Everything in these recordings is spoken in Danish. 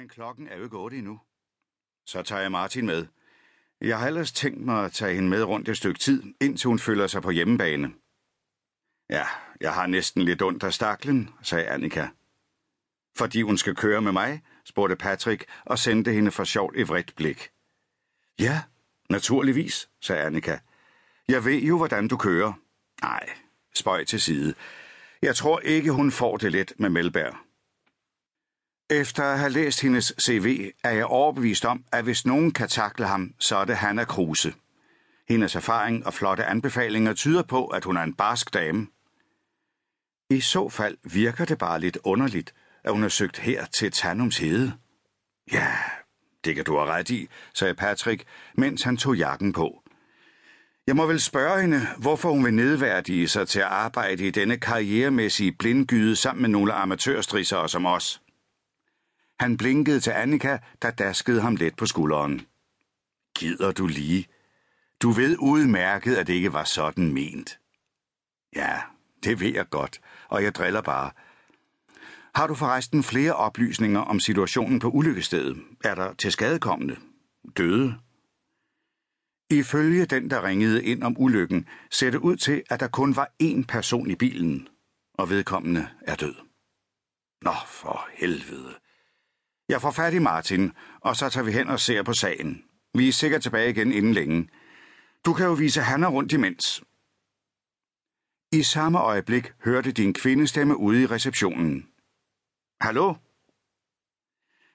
Men klokken er jo ikke otte endnu. Så tager jeg Martin med. Jeg har ellers tænkt mig at tage hende med rundt et stykke tid, indtil hun føler sig på hjemmebane. Ja, jeg har næsten lidt ondt af staklen, sagde Annika. Fordi hun skal køre med mig, spurgte Patrick og sendte hende for sjovt et vredt blik. Ja, naturligvis, sagde Annika. Jeg ved jo, hvordan du kører. Nej, spøj til side. Jeg tror ikke, hun får det let med Melberg. Efter at have læst hendes CV, er jeg overbevist om, at hvis nogen kan takle ham, så er det Hanna Kruse. Hendes erfaring og flotte anbefalinger tyder på, at hun er en barsk dame. I så fald virker det bare lidt underligt, at hun har søgt her til Tannums hede. Ja, det kan du have ret i, sagde Patrick, mens han tog jakken på. Jeg må vel spørge hende, hvorfor hun vil nedværdige sig til at arbejde i denne karrieremæssige blindgyde sammen med nogle amatørstrissere som os. Han blinkede til Annika, der daskede ham let på skulderen. Gider du lige? Du ved udmærket, at det ikke var sådan ment. Ja, det ved jeg godt, og jeg driller bare. Har du forresten flere oplysninger om situationen på ulykkestedet? Er der til skadekommende? Døde? Ifølge den, der ringede ind om ulykken, ser det ud til, at der kun var én person i bilen, og vedkommende er død. Nå, for helvede. Jeg får fat i Martin, og så tager vi hen og ser på sagen. Vi er sikkert tilbage igen inden længe. Du kan jo vise Hanna rundt imens. I samme øjeblik hørte din kvindestemme ude i receptionen. Hallo?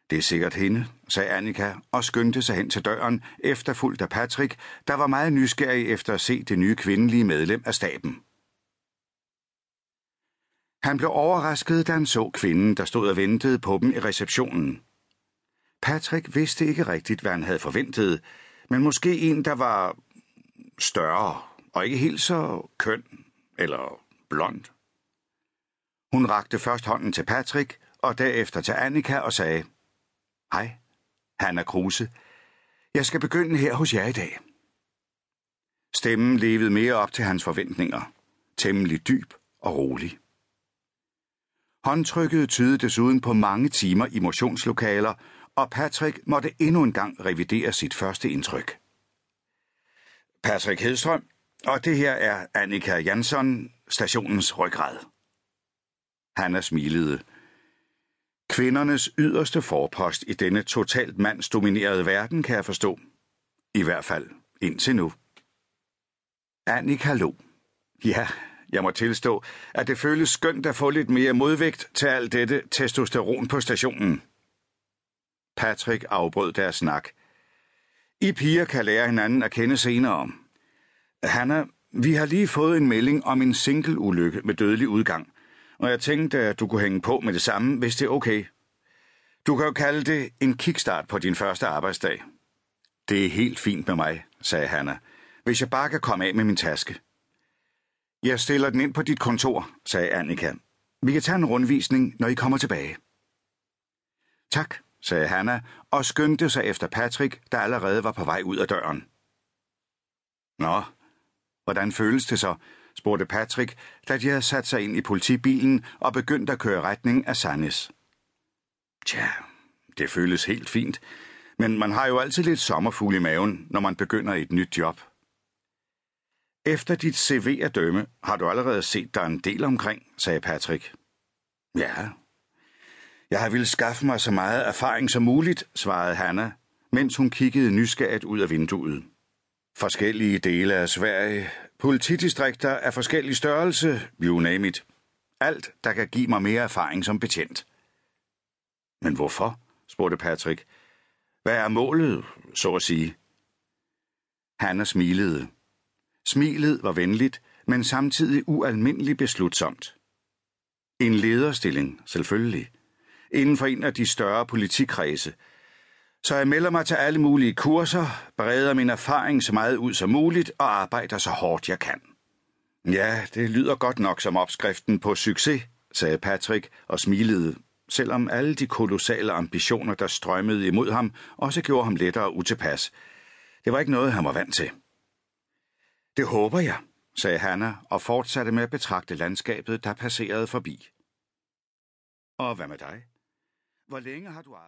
Det er sikkert hende, sagde Annika og skyndte sig hen til døren, efterfulgt af Patrick, der var meget nysgerrig efter at se det nye kvindelige medlem af staben. Han blev overrasket, da han så kvinden, der stod og ventede på dem i receptionen. Patrick vidste ikke rigtigt, hvad han havde forventet, men måske en, der var større og ikke helt så køn eller blond. Hun rakte først hånden til Patrick og derefter til Annika og sagde, Hej, Hanna Kruse. Jeg skal begynde her hos jer i dag. Stemmen levede mere op til hans forventninger, temmelig dyb og rolig. Håndtrykket tydede desuden på mange timer i motionslokaler, og Patrick måtte endnu en gang revidere sit første indtryk. Patrick Hedstrøm, og det her er Annika Jansson, stationens ryggrad. Hanna smilede. Kvindernes yderste forpost i denne totalt mandsdominerede verden, kan jeg forstå. I hvert fald indtil nu. Annika lå. Ja, jeg må tilstå, at det føles skønt at få lidt mere modvægt til alt dette testosteron på stationen. Patrick afbrød deres snak. I piger kan lære hinanden at kende senere. Hanna, vi har lige fået en melding om en single-ulykke med dødelig udgang, og jeg tænkte, at du kunne hænge på med det samme, hvis det er okay. Du kan jo kalde det en kickstart på din første arbejdsdag. Det er helt fint med mig, sagde Hanna, hvis jeg bare kan komme af med min taske. Jeg stiller den ind på dit kontor, sagde Annika. Vi kan tage en rundvisning, når I kommer tilbage. Tak, sagde Hanna og skyndte sig efter Patrick, der allerede var på vej ud af døren. Nå, hvordan føles det så? spurgte Patrick, da de havde sat sig ind i politibilen og begyndte at køre retning af Sannes. Tja, det føles helt fint, men man har jo altid lidt sommerfugl i maven, når man begynder et nyt job. Efter dit CV at dømme, har du allerede set dig en del omkring, sagde Patrick. Ja. Jeg har ville skaffe mig så meget erfaring som muligt, svarede Hanna, mens hun kiggede nysgerrigt ud af vinduet. Forskellige dele af Sverige, politidistrikter af forskellig størrelse, you name it. Alt, der kan give mig mere erfaring som betjent. Men hvorfor? spurgte Patrick. Hvad er målet, så at sige? Hanna smilede. Smilet var venligt, men samtidig ualmindeligt beslutsomt. En lederstilling, selvfølgelig. Inden for en af de større politikredse. Så jeg melder mig til alle mulige kurser, breder min erfaring så meget ud som muligt og arbejder så hårdt jeg kan. Ja, det lyder godt nok som opskriften på succes, sagde Patrick og smilede, selvom alle de kolossale ambitioner, der strømmede imod ham, også gjorde ham lettere utilpas. Det var ikke noget, han var vant til. Det håber jeg, sagde Hanna og fortsatte med at betragte landskabet, der passerede forbi. Og hvad med dig? Hvor længe har du arbejdet?